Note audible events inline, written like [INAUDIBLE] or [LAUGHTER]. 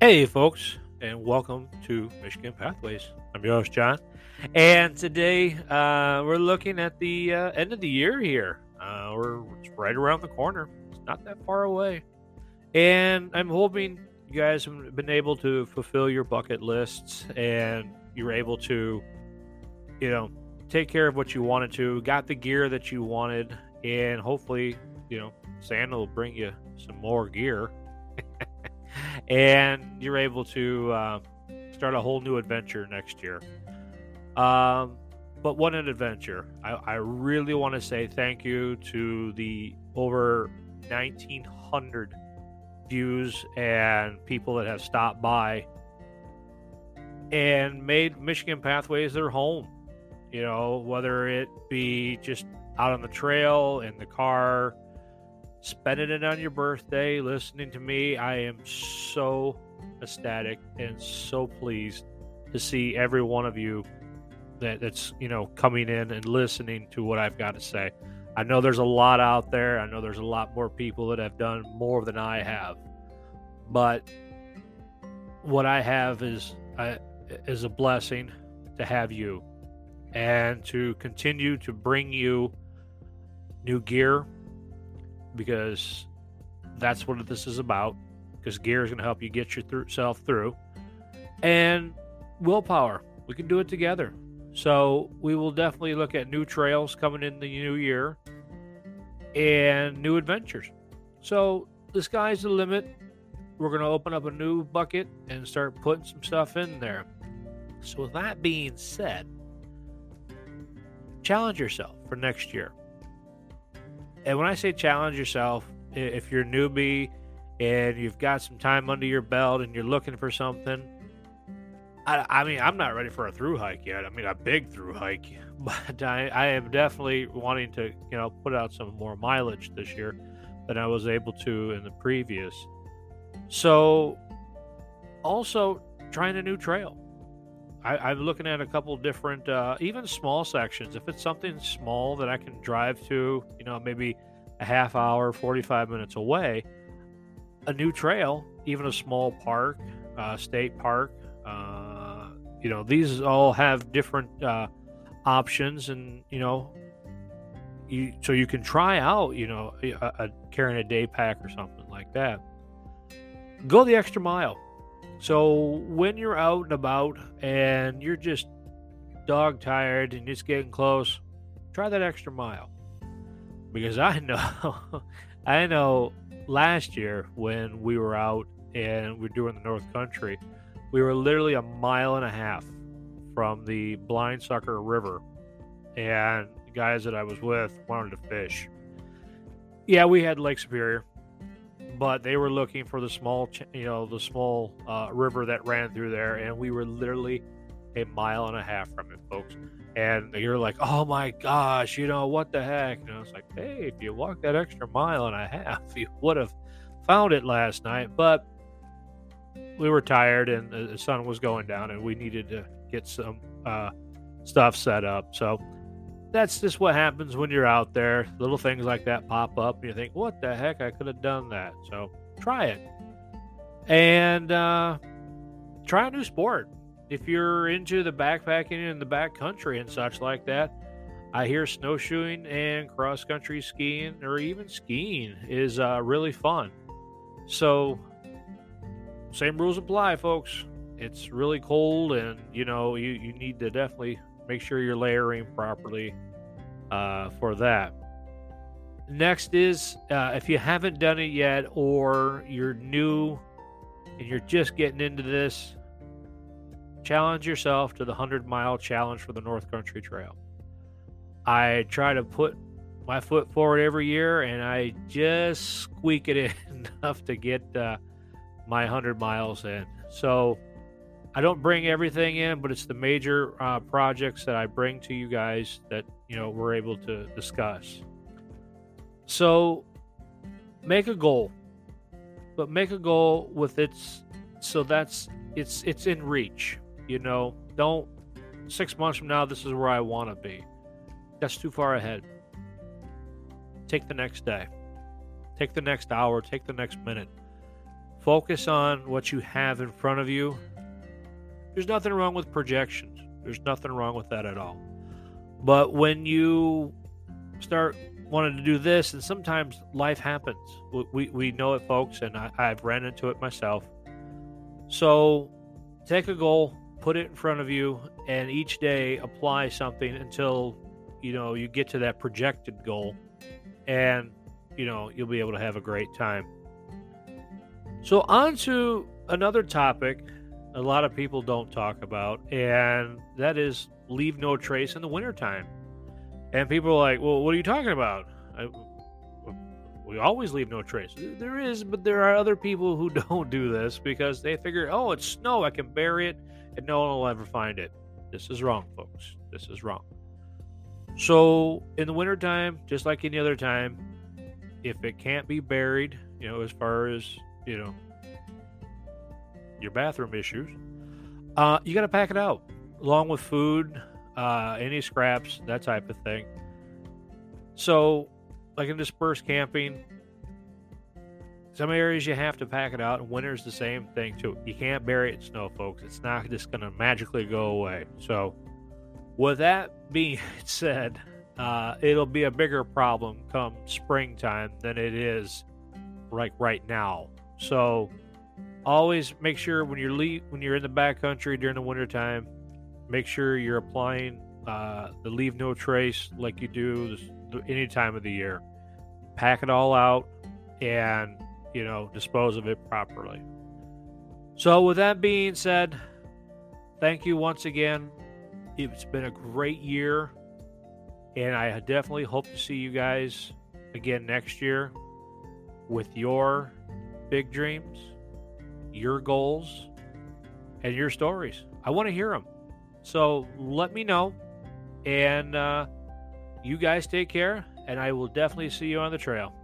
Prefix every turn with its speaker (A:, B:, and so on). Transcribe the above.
A: Hey, folks, and welcome to Michigan Pathways. I'm your host, John, and today uh, we're looking at the uh, end of the year here. Uh, we're it's right around the corner. It's not that far away, and I'm hoping you guys have been able to fulfill your bucket lists and you're able to, you know, take care of what you wanted to, got the gear that you wanted, and hopefully, you know, Santa will bring you some more gear. [LAUGHS] and you're able to uh, start a whole new adventure next year. Um, but what an adventure! I, I really want to say thank you to the over 1,900 views and people that have stopped by and made Michigan Pathways their home. You know, whether it be just out on the trail, in the car, spending it on your birthday, listening to me. I am so ecstatic and so pleased to see every one of you that, that's you know coming in and listening to what I've got to say. I know there's a lot out there. I know there's a lot more people that have done more than I have, but what I have is I, is a blessing to have you and to continue to bring you new gear because that's what this is about. Because gear is going to help you get yourself through, and willpower. We can do it together. So we will definitely look at new trails coming in the new year and new adventures. So the sky's the limit. We're going to open up a new bucket and start putting some stuff in there. So, with that being said, challenge yourself for next year. And when I say challenge yourself, if you're a newbie and you've got some time under your belt and you're looking for something, I, I mean, I'm not ready for a through hike yet. I mean, a big through hike, [LAUGHS] but I, I am definitely wanting to, you know, put out some more mileage this year than I was able to in the previous. So, also trying a new trail. I, am looking at a couple different, uh, even small sections. If it's something small that I can drive to, you know, maybe a half hour, 45 minutes away, a new trail, even a small park, uh, state park, uh, you know, these all have different uh, options, and you know, you so you can try out, you know, a, a carrying a day pack or something like that. Go the extra mile so when you're out and about and you're just dog tired and it's getting close, try that extra mile. Because I [LAUGHS] know, I know last year when we were out and we are doing the North Country, we were literally a mile and a half from the Blind Sucker River. And the guys that I was with wanted to fish. Yeah, we had Lake Superior but they were looking for the small, you know, the small uh, river that ran through there, and we were literally a mile and a half from it, folks. And you're like, oh my gosh, you know what the heck? And I was like, hey, if you walked that extra mile and a half, [LAUGHS] you would have found it last night. But we were tired, and the sun was going down, and we needed to get some uh, stuff set up. So that's just what happens when you're out there. Little things like that pop up, and you think, "What the heck? I could have done that." So try it, and uh, try a new sport. If you're into the backpacking in the backcountry and such like that, I hear snowshoeing and cross country skiing, or even skiing, is uh, really fun. So, same rules apply, folks. It's really cold, and you know you you need to definitely make sure you're layering properly uh, for that. Next is uh, if you haven't done it yet or you're new and you're just getting into this, challenge yourself to the 100 mile challenge for the North Country Trail. I try to put my foot forward every year and I just squeak it in [LAUGHS] enough to get uh, my 100 miles in. So I don't bring everything in, but it's the major uh, projects that I bring to you guys that you know we're able to discuss. So make a goal, but make a goal with its so that's it's it's in reach. You know, don't six months from now this is where I want to be. That's too far ahead. Take the next day. Take the next hour. Take the next minute focus on what you have in front of you. There's nothing wrong with projections. There's nothing wrong with that at all. But when you start wanting to do this, and sometimes life happens. We, we know it, folks, and I, I've ran into it myself. So take a goal, put it in front of you, and each day apply something until you know you get to that projected goal, and you know you'll be able to have a great time. So on to another topic a lot of people don't talk about, and that is leave no trace in the wintertime. And people are like, well, what are you talking about? I, we always leave no trace. There is, but there are other people who [LAUGHS] don't do this because they figure, oh, it's snow. I can bury it and no one will ever find it. This is wrong, folks. This is wrong. So, in the wintertime, just like any other time, if it can't be buried, you know, as far as, you know, your bathroom issues, uh, you got to pack it out along with food, uh, any scraps, that type of thing. So, like in dispersed camping, some areas you have to pack it out, and winter's the same thing too. You can't bury it in snow, folks. It's not just going to magically go away. So, with that being [LAUGHS] said, uh, it'll be a bigger problem come springtime than it is like right now. So, always make sure when you're le- when you're in the backcountry during the wintertime, make sure you're applying uh, the leave no trace like you do this, any time of the year. Pack it all out and you know dispose of it properly. So with that being said, thank you once again. It's been a great year, and I definitely hope to see you guys again next year with your big dreams your goals, and your stories. I want to hear them. So let me know. And uh, you guys take care, and I will definitely see you on the trail.